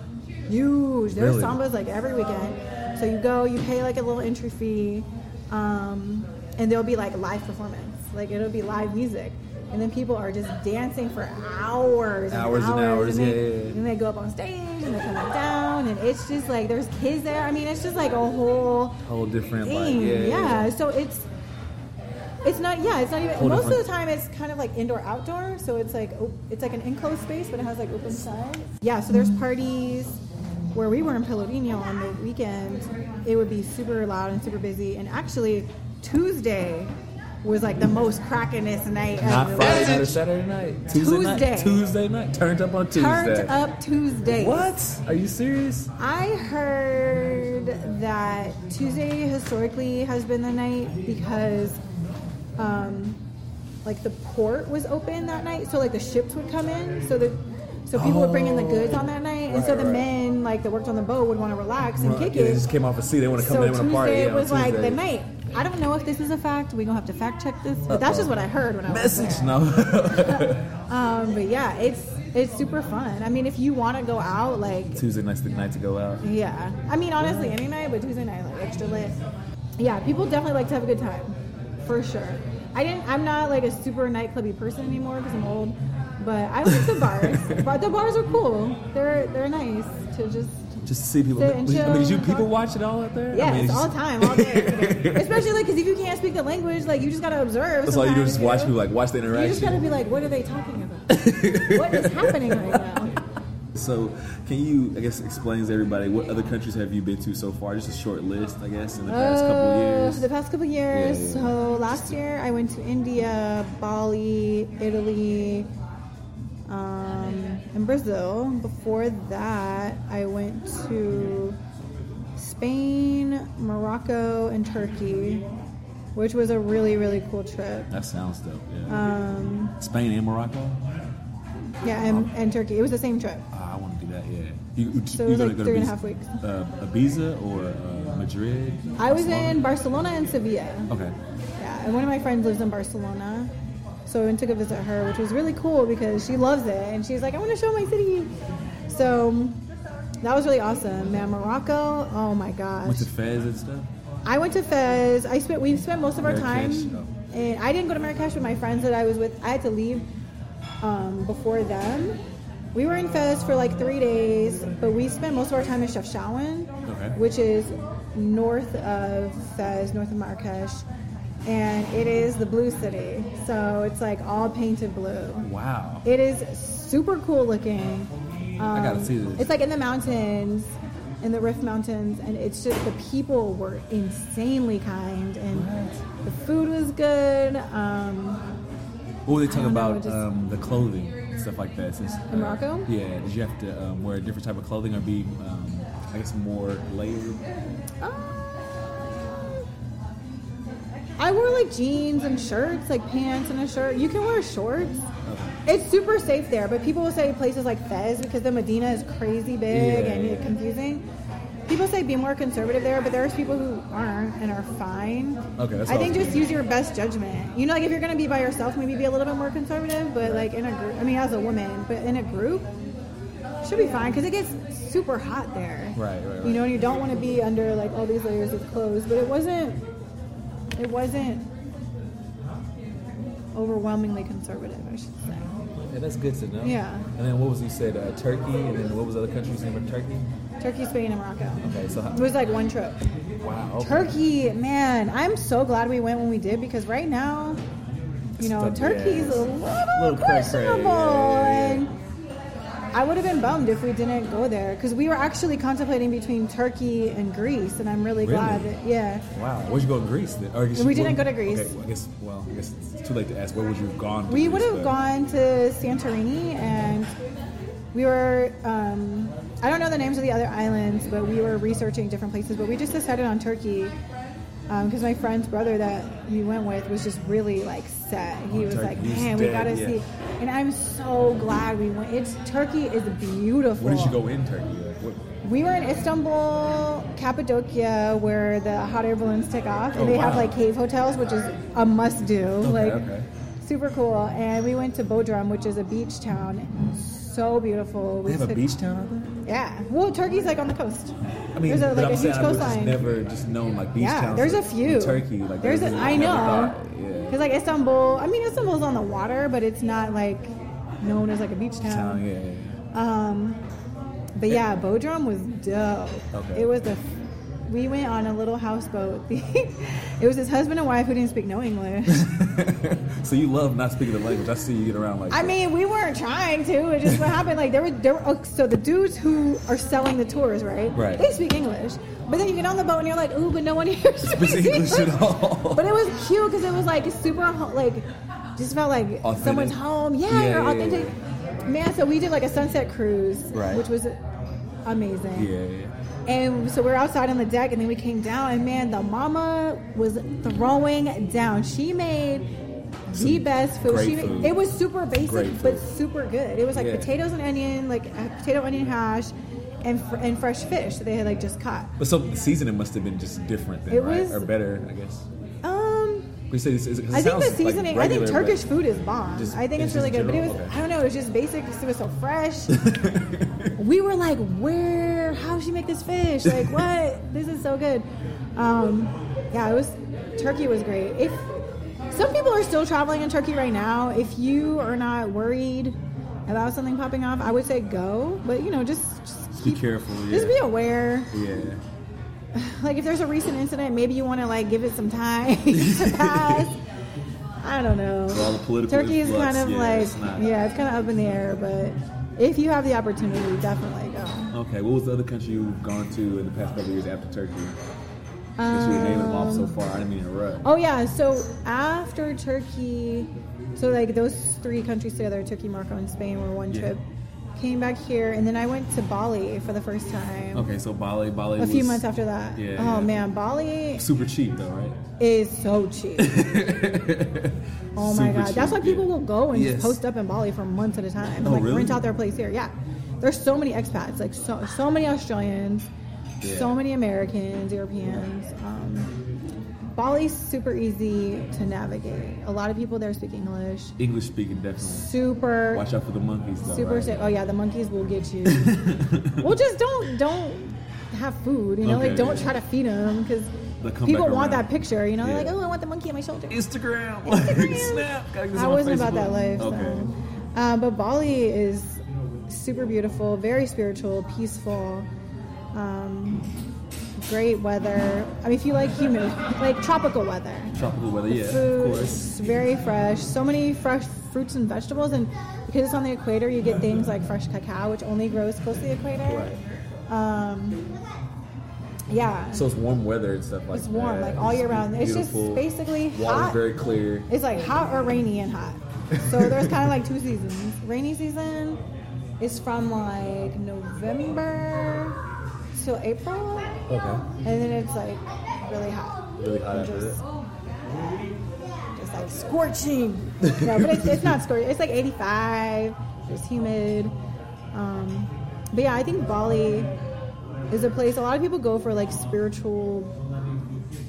Speaker 3: huge. There's
Speaker 2: Really?
Speaker 3: sambas like every weekend. So you go, you pay like a little entry fee, um, and there'll be like live performance. Like it'll be live music, and then people are just dancing for hours, and
Speaker 2: Hours and hours,
Speaker 3: and they,
Speaker 2: yeah, yeah.
Speaker 3: And they go up on stage and they come back down, and it's just like there's kids there. I mean, it's just like a whole
Speaker 2: Whole different
Speaker 3: thing.
Speaker 2: yeah, yeah.
Speaker 3: So it's it's not yeah, it's not even most of the time it's kind of like indoor outdoor, so it's like it's like an enclosed space but it has like open sides. Yeah, so there's parties where we were in Pelourinho on the weekend. It would be super loud and super busy and actually Tuesday was like the most crackinest night
Speaker 2: Not
Speaker 3: ever.
Speaker 2: Friday night or Saturday night. Tuesday, night.
Speaker 3: Tuesday.
Speaker 2: Tuesday night. Turned up on Tuesday.
Speaker 3: Turned up Tuesday.
Speaker 2: What? Are you serious?
Speaker 3: I heard that Tuesday historically has been the night because, um, like the port was open that night, so like the ships would come in, so the so people would bring in the goods on that night, and so the
Speaker 2: right.
Speaker 3: men like that worked on the boat would want to relax and kick
Speaker 2: yeah, They just came off a sea. They want to come
Speaker 3: So
Speaker 2: in. They want to party.
Speaker 3: Tuesday
Speaker 2: yeah, on
Speaker 3: was like
Speaker 2: Tuesday.
Speaker 3: the night. I don't know if this is a fact. We're gonna have to fact check this, but that's just what I heard when I was
Speaker 2: Message
Speaker 3: there.
Speaker 2: no.
Speaker 3: Um, but yeah, it's it's super fun. I mean, if you want to go out, like
Speaker 2: Tuesday night's the night to go out.
Speaker 3: Yeah. I mean, honestly, any night, but Tuesday night, like extra lit. Yeah, people definitely like to have a good time, for sure. I didn't. I'm not like a super nightclubby person anymore because I'm old. But I like the bars. but the bars are cool. They're they're nice to just.
Speaker 2: Just to see people. I mean, did you people watch it all out there? I mean, it's
Speaker 3: all the time, all day. Especially like because if you can't speak the language, like you just gotta observe.
Speaker 2: That's all you do is just watch people like watch the interaction.
Speaker 3: You just gotta be like, what are they talking about? what is happening right now?
Speaker 2: So, can you, I guess, explain to everybody what other countries have you been to so far? Just a short list, I guess, in the past couple
Speaker 3: Uh,
Speaker 2: years.
Speaker 3: The past couple years.
Speaker 2: Yeah, yeah.
Speaker 3: So last year I went to India, Bali, Italy, um, and Brazil. Before that, I went to Spain, Morocco, and Turkey, which was a really really cool trip.
Speaker 2: That sounds dope. Yeah.
Speaker 3: Um,
Speaker 2: Spain and Morocco.
Speaker 3: yeah, and, and Turkey. It was the same trip.
Speaker 2: Ah, I want to do that. Yeah. You, you,
Speaker 3: So
Speaker 2: you
Speaker 3: it was
Speaker 2: gonna
Speaker 3: like
Speaker 2: go to
Speaker 3: three and a half weeks.
Speaker 2: Uh, Ibiza or uh, Madrid?
Speaker 3: I was in Barcelona and Sevilla.
Speaker 2: Okay.
Speaker 3: Yeah, and one of my friends lives in Barcelona, so I went to go visit her, which was really cool because she loves it, and she's like, "I want to show my city." So that was really awesome, man. Morocco, oh my gosh!
Speaker 2: Went to Fez and stuff.
Speaker 3: I went to Fez. I spent we spent most of our
Speaker 2: Marrakesh,
Speaker 3: time,
Speaker 2: oh.
Speaker 3: and I didn't go to Marrakesh, with my friends that I was with, I had to leave um, before them. We were in Fez for like three days, but we spent most of our time in Chefchaouen,
Speaker 2: Okay.
Speaker 3: which is north of Fez, north of Marrakesh, and it is the blue city. So it's like all painted blue.
Speaker 2: Wow.
Speaker 3: It is super cool looking.
Speaker 2: I gotta see this.
Speaker 3: It's like in the mountains, in the Rift Mountains, and it's just the people were insanely kind, and the food was good. Um,
Speaker 2: What were they talking
Speaker 3: don't know,
Speaker 2: about?
Speaker 3: just-
Speaker 2: um, the clothing and stuff like that. Since,
Speaker 3: In Morocco?
Speaker 2: Yeah. Did you have to um, wear a different type of clothing or be, um, I guess, more layered?
Speaker 3: um, I wore like jeans and shirts, like pants and a shirt. You can wear shorts. It's super safe there, but people will say places like Fez because the Medina is crazy big
Speaker 2: Yeah,
Speaker 3: and
Speaker 2: yeah.
Speaker 3: confusing. People say be more conservative there, but there's people who aren't and are fine.
Speaker 2: Okay, that's
Speaker 3: I think just use your best judgment. You know, like if you're gonna be by yourself, maybe be a little bit more conservative, but like in a group, I mean, as a woman, but in a group, should be fine because it gets super hot there.
Speaker 2: Right, right, right.
Speaker 3: You know, and you don't want to be under like all these layers of clothes, but it wasn't. It wasn't overwhelmingly conservative, I should say.
Speaker 2: Yeah, that's good to know.
Speaker 3: Yeah.
Speaker 2: And then what was you said? Uh, Turkey, and then what was the other countries name of Turkey?
Speaker 3: Turkey, Spain, and Morocco.
Speaker 2: Okay, so how,
Speaker 3: It was like one trip.
Speaker 2: wow. Okay.
Speaker 3: Turkey, man, I'm so glad we went when we did because right now, you know, Turkey's a little,
Speaker 2: Little cray-cray,
Speaker 3: questionable.
Speaker 2: yeah.
Speaker 3: And I would have been bummed if we didn't go there because we were actually contemplating between Turkey and Greece, and I'm really,
Speaker 2: Really?
Speaker 3: glad that, yeah.
Speaker 2: Wow. Where'd you go to Greece? Then? Or
Speaker 3: We
Speaker 2: you-
Speaker 3: didn't go to Greece.
Speaker 2: Okay, well, I guess. Well, I guess it's too late to ask. Where would you have gone?
Speaker 3: We would have gone to Santorini and we were, um, I don't know the names of the other islands, but we were researching different places. But we just decided on Turkey Um, because my friend's brother that we went with was just really like set. He
Speaker 2: Oh,
Speaker 3: was like, man, we gotta
Speaker 2: yeah.
Speaker 3: see. And I'm so glad we went. It's Turkey is beautiful.
Speaker 2: Where did you go in Turkey? Like, what,
Speaker 3: We were in Istanbul, Cappadocia, where the hot air balloons take off, and
Speaker 2: Oh,
Speaker 3: they have like cave hotels, which is a must do. like
Speaker 2: okay.
Speaker 3: super cool. And we went to Bodrum, which is a beach town. So beautiful.
Speaker 2: they
Speaker 3: We
Speaker 2: have a beach town out there.
Speaker 3: Yeah. Well, Turkey's like on the coast.
Speaker 2: I mean,
Speaker 3: there's a, like a huge
Speaker 2: was just
Speaker 3: coastline.
Speaker 2: never just known like beach
Speaker 3: yeah,
Speaker 2: towns.
Speaker 3: there's a
Speaker 2: in
Speaker 3: few.
Speaker 2: Turkey, like
Speaker 3: there's a, I know.
Speaker 2: thought, yeah.
Speaker 3: Because like Istanbul, I mean Istanbul's on the water, but it's not like known as like a beach town.
Speaker 2: town, yeah, yeah, yeah.
Speaker 3: Um, but yeah, Bodrum was dope.
Speaker 2: Okay.
Speaker 3: It was the. We went on a little houseboat. it was his husband and wife who didn't speak no English.
Speaker 2: so you love not speaking the language. I see you get around like.
Speaker 3: I
Speaker 2: that.
Speaker 3: mean, we weren't trying to. It just what happened. Like there were there. Were, oh, so the dudes who are selling the tours, right?
Speaker 2: Right.
Speaker 3: They speak English, but then you get on the boat and you're like, ooh, but no one here speaks
Speaker 2: English at all.
Speaker 3: But it was cute because it was like super like just felt like
Speaker 2: Authentic.
Speaker 3: someone's home. Yeah,
Speaker 2: Yeah,
Speaker 3: you're
Speaker 2: yeah,
Speaker 3: authentic. Man, so we did like a sunset cruise,
Speaker 2: Right.
Speaker 3: which was amazing.
Speaker 2: yeah, yeah.
Speaker 3: And so we we're outside on the deck, and then we came down, and man, the mama was throwing down. She made the
Speaker 2: Some
Speaker 3: best food. She made,
Speaker 2: food.
Speaker 3: it was super basic, but super good. It was like
Speaker 2: Yeah.
Speaker 3: potatoes and onion, like a potato onion hash, and fr- and fresh fish that they had like just caught.
Speaker 2: But so the seasoning must have been just different, then,
Speaker 3: It
Speaker 2: right?
Speaker 3: was-
Speaker 2: or better, I guess.
Speaker 3: I think the
Speaker 2: sounds like
Speaker 3: seasoning. I think Turkish food is bomb.
Speaker 2: Just-
Speaker 3: I think
Speaker 2: it's
Speaker 3: it's really good. But it was.
Speaker 2: Okay.
Speaker 3: I don't know. It was just basic. It was so fresh. we were like, where? How she make this fish? Like what? this is so good. Um, yeah, it was. Turkey was great. If some people are still traveling in Turkey right now, if you are not worried about something popping off, I would say go. But you know, just, just
Speaker 2: Be
Speaker 3: keep-
Speaker 2: careful. Yeah.
Speaker 3: Just be aware
Speaker 2: Yeah.
Speaker 3: like if there's a recent incident, maybe you want to like give it some time to pass. I don't know.
Speaker 2: With all the political
Speaker 3: Turkey is kind of
Speaker 2: yeah,
Speaker 3: like
Speaker 2: it's not-
Speaker 3: yeah, it's kind of up in the air, but if you have the opportunity, definitely go.
Speaker 2: Okay. What was the other country you've gone to in the past couple of years after Turkey? I guess you were naming them off so um, far. I didn't mean to interrupt.
Speaker 3: Oh yeah, so after Turkey, so like those three countries together, Turkey, Morocco, and Spain were one
Speaker 2: Yeah.
Speaker 3: trip. Came back here, and then I went to Bali for the first time.
Speaker 2: Okay, so Bali, Bali.
Speaker 3: A few months after that.
Speaker 2: Yeah,
Speaker 3: oh
Speaker 2: yeah.
Speaker 3: man, Bali
Speaker 2: Super cheap though, right?
Speaker 3: is so cheap. Oh my
Speaker 2: Super
Speaker 3: god, that's why people
Speaker 2: yeah.
Speaker 3: will go and
Speaker 2: Yes.
Speaker 3: just post up in Bali for months at a time.
Speaker 2: Oh,
Speaker 3: like
Speaker 2: really?
Speaker 3: rent out their place here. Yeah, there's so many expats, like so so many Australians,
Speaker 2: Yeah.
Speaker 3: so many Americans, Europeans. Um, Bali's super easy to navigate. A lot of people there speak English.
Speaker 2: English speaking definitely.
Speaker 3: Super,
Speaker 2: Watch out for the monkeys though.
Speaker 3: super
Speaker 2: right?
Speaker 3: Oh yeah, the monkeys will get you. well, just don't don't have food. You know,
Speaker 2: Okay,
Speaker 3: like don't
Speaker 2: yeah.
Speaker 3: try to feed them because people want that picture. You know, they're
Speaker 2: Yeah.
Speaker 3: like, oh, I want the monkey on my shoulder.
Speaker 2: Instagram.
Speaker 3: Instagram.
Speaker 2: Snap. Gotta get this
Speaker 3: I wasn't about that life.
Speaker 2: Okay.
Speaker 3: So. Uh, but Bali is super beautiful, very spiritual, peaceful. Um, great weather. I mean, if you like humid, like tropical weather.
Speaker 2: Tropical weather,
Speaker 3: The
Speaker 2: yeah,
Speaker 3: food
Speaker 2: of course.
Speaker 3: very fresh. So many fresh fruits and vegetables, and because it's on the equator, you get things like fresh cacao, which only grows close to the equator. Right. Um, yeah,
Speaker 2: So it's warm weather and stuff like
Speaker 3: it's warm,
Speaker 2: that.
Speaker 3: like all year round. It's just basically
Speaker 2: Water's
Speaker 3: hot.
Speaker 2: very clear.
Speaker 3: It's like hot or rainy and hot. So there's kind of like two seasons. Rainy season is from like November till April,
Speaker 2: Okay.
Speaker 3: and then it's like really hot.
Speaker 2: Really hot after
Speaker 3: Just-. Just like scorching. no, but it's, it's not scorching. It's like 85. It's humid. Um, but yeah, I think Bali is a place a lot of people go for like spiritual,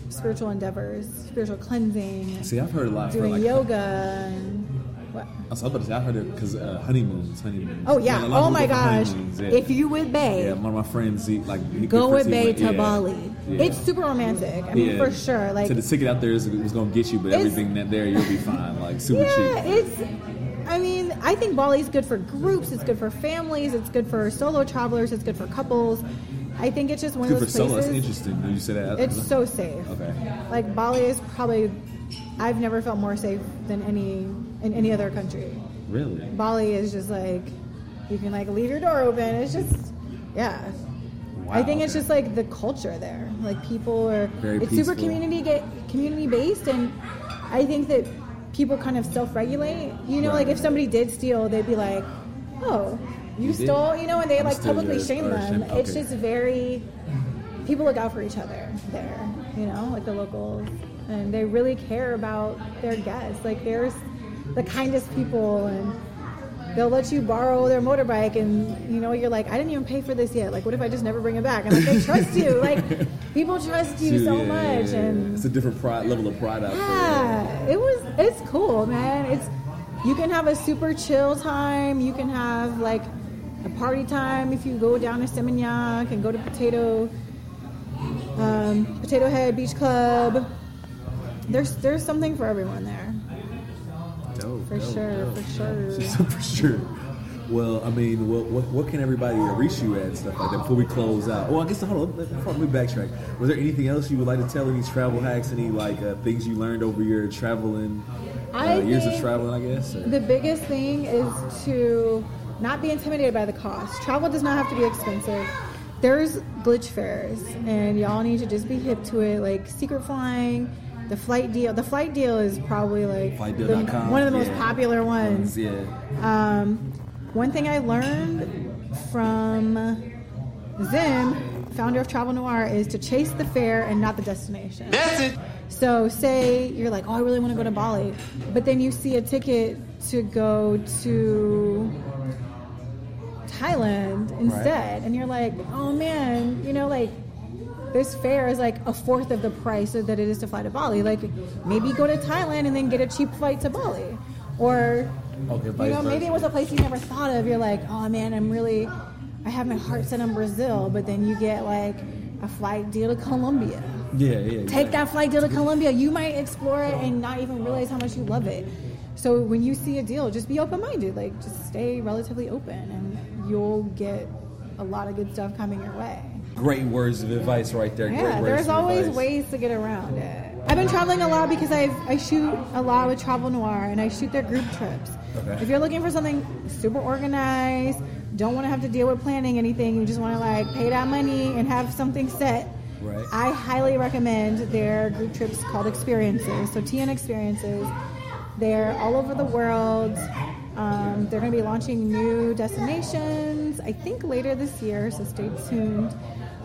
Speaker 3: spiritual endeavors, spiritual cleansing,
Speaker 2: See, I've heard a lot
Speaker 3: doing
Speaker 2: like.
Speaker 3: yoga and what?
Speaker 2: I was about to say, I've heard it because uh, honeymoons, honeymoons.
Speaker 3: Oh yeah!
Speaker 2: lot
Speaker 3: Oh my
Speaker 2: people go for
Speaker 3: gosh!
Speaker 2: yeah.
Speaker 3: If you with Bay,
Speaker 2: yeah, one of my friends, like
Speaker 3: go with Bay to
Speaker 2: yeah.
Speaker 3: Bali.
Speaker 2: Yeah.
Speaker 3: It's super romantic. I mean,
Speaker 2: Yeah.
Speaker 3: for sure. Like
Speaker 2: so the ticket out there is was gonna get you, but everything that there you'll be fine, like super
Speaker 3: Yeah,
Speaker 2: cheap.
Speaker 3: it's. I mean, I think Bali's good for groups. It's good for families. It's good for solo travelers. It's good for couples. I think it's just one
Speaker 2: Good
Speaker 3: of
Speaker 2: for
Speaker 3: those
Speaker 2: solo.
Speaker 3: Places.
Speaker 2: interesting. Did you say that?
Speaker 3: It's so safe.
Speaker 2: Okay.
Speaker 3: Like Bali is probably. I've never felt more safe than any in any other country.
Speaker 2: Really?
Speaker 3: Bali is just like you can like leave your door open. It's just yeah.
Speaker 2: Wow,
Speaker 3: I think it's just like the culture there. Like people are
Speaker 2: Very
Speaker 3: it's super community get community based and I think that people kind of self-regulate. You know, like if somebody did steal, they'd be like, "Oh, you,
Speaker 2: You did?
Speaker 3: stole," you know, and they
Speaker 2: I'm
Speaker 3: like publicly shame them.
Speaker 2: shame-
Speaker 3: It's just very people look out for each other there, you know, like the locals and they really care about their guests. Like there's the kindest people and they'll let you borrow their motorbike and you know you're like i didn't even pay for this yet like what if i just never bring it back and like they trust you like people trust you
Speaker 2: Dude,
Speaker 3: so
Speaker 2: yeah,
Speaker 3: much
Speaker 2: yeah, yeah.
Speaker 3: and
Speaker 2: it's a different pride level of pride out there.
Speaker 3: yeah it was it's cool man it's you can have a super chill time you can have like a party time if you go down to Seminyak and go to potato um, potato head beach club there's there's something for everyone there for sure for sure
Speaker 2: for sure. Well, I mean, what, what, what can everybody reach you at and stuff like that before we close out? Well, I guess hold on, let, let me backtrack. Was there anything else you would like to tell? Any travel hacks? Any like uh, things you learned over your traveling uh, years of traveling? I guess. or-
Speaker 3: The biggest thing is to not be intimidated by the cost. Travel does not have to be expensive. There's glitch fares, and y'all need to just be hip to it. Like secret flying, the flight deal. The flight deal is probably like the, one of the most
Speaker 2: yeah.
Speaker 3: popular ones.
Speaker 2: Yeah.
Speaker 3: Um, one thing I learned from Zim, founder of Travel Noir, is to chase the fare and not the destination. That's it. So, say you're like, oh, I really want to go to Bali, but then you see a ticket to go to Thailand instead, and you're like, oh man, you know, like this fare is like a fourth of the price that it is to fly to Bali. Like maybe go to Thailand and then get a cheap flight to Bali, or
Speaker 2: Okay,
Speaker 3: you know, maybe it was a place you never thought of. You're like, oh man, I'm really, I have my heart set on Brazil, but then you get like a flight deal to Colombia.
Speaker 2: Yeah, yeah.
Speaker 3: Take that flight deal to Colombia. You might explore it and not even realize how much you love it. So when you see a deal, just be open minded. Like just stay relatively open, and you'll get a lot of good stuff coming your way.
Speaker 2: Great words of advice right there.
Speaker 3: Yeah, there's always
Speaker 2: advice.
Speaker 3: ways to get around it. I've been traveling a lot because I I shoot a lot with Travel Noir and I shoot their group trips.
Speaker 2: Okay.
Speaker 3: If you're looking for something super organized, don't want to have to deal with planning anything, you just want to like pay that money and have something set.
Speaker 2: Right.
Speaker 3: I highly recommend their group trips called Experiences. So TN Experiences. They're all over the world. Um, they're going to be launching new destinations, I think later this year, so stay tuned.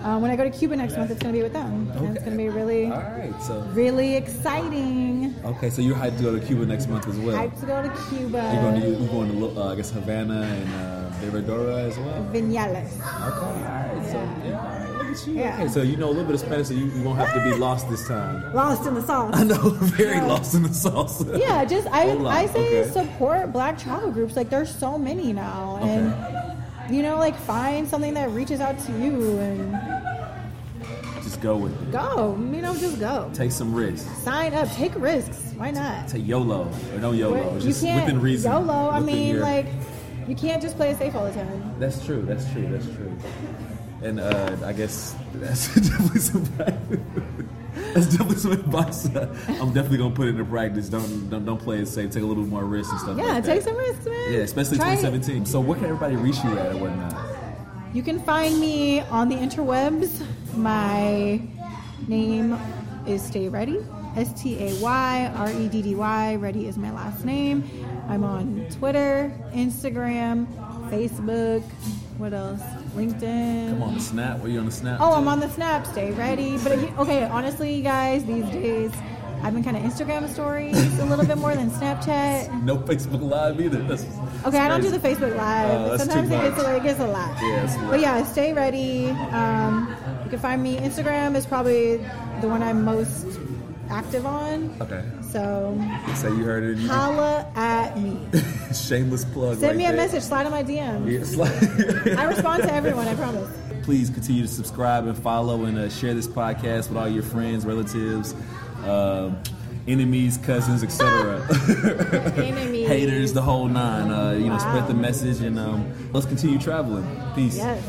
Speaker 3: Um, when I go to Cuba next month, it's going to be with them. And it's going to be really,
Speaker 2: All right, so
Speaker 3: really exciting.
Speaker 2: okay, so you're hyped to go to Cuba next month as well.
Speaker 3: Hyped to go to Cuba.
Speaker 2: You're going to you're going to uh, I guess Havana and uh, Varadero as well.
Speaker 3: Vinales.
Speaker 2: Okay, all right. So yeah, all right, you.
Speaker 3: Yeah.
Speaker 2: Okay, so you know a little bit of Spanish, so you, you won't have to be lost this time.
Speaker 3: Lost in the sauce.
Speaker 2: I know, very
Speaker 3: Yeah.
Speaker 2: lost in the sauce.
Speaker 3: Yeah, just I, I say
Speaker 2: okay.
Speaker 3: support black travel groups. Like there's so many now, and you know, like find something that reaches out to you and
Speaker 2: Just go with it.
Speaker 3: go. You know, just go.
Speaker 2: Take some risks.
Speaker 3: Sign up. Take risks. Why not?
Speaker 2: Say YOLO or no YOLO.
Speaker 3: you
Speaker 2: Just
Speaker 3: can't
Speaker 2: within reason.
Speaker 3: YOLO. I mean,
Speaker 2: your-
Speaker 3: like you can't just play it safe all the time.
Speaker 2: That's true. That's true. That's true. and uh, I guess that's definitely some. That's definitely some advice. I'm definitely gonna put it into practice. Don't don't, don't play it safe. Take a little bit more risks and stuff.
Speaker 3: Yeah,
Speaker 2: like
Speaker 3: take
Speaker 2: that.
Speaker 3: some risks, man.
Speaker 2: Yeah, especially
Speaker 3: Try it.
Speaker 2: 2017. So where can everybody reach you at or whatnot?
Speaker 3: You can find me on the interwebs. My name is Stay Reddy. S T A Y R E D D Y. Reddy is my last name. I'm on Twitter, Instagram, Facebook. What else? LinkedIn.
Speaker 2: Come on, the snap. Were you on the snap?
Speaker 3: Oh,
Speaker 2: too?
Speaker 3: I'm on the Snap. Stay Reddy. But okay, honestly, you guys, these days I've been kind of Instagram stories a little bit more than Snapchat.
Speaker 2: No Facebook Live either. That's,
Speaker 3: Okay, I don't do the Facebook Live.
Speaker 2: That's
Speaker 3: Sometimes it gets, a, it gets a lot.
Speaker 2: Yeah, it's a lot.
Speaker 3: But yeah, stay Reddy. Um, you can find me. Instagram is probably the one I'm most active on.
Speaker 2: Okay.
Speaker 3: So
Speaker 2: Say you heard it. You
Speaker 3: holla at me.
Speaker 2: Shameless plug.
Speaker 3: Send
Speaker 2: right
Speaker 3: me a
Speaker 2: there.
Speaker 3: message. Slide on my DM.
Speaker 2: Yeah, it's like-
Speaker 3: I respond to everyone. I promise.
Speaker 2: Please continue to subscribe and follow and uh, share this podcast with all your friends, relatives, um, enemies, cousins, etc.
Speaker 3: Enemies.
Speaker 2: Haters, the whole nine. Uh, you know, spread the message and um, let's continue traveling. Peace.
Speaker 3: Yes.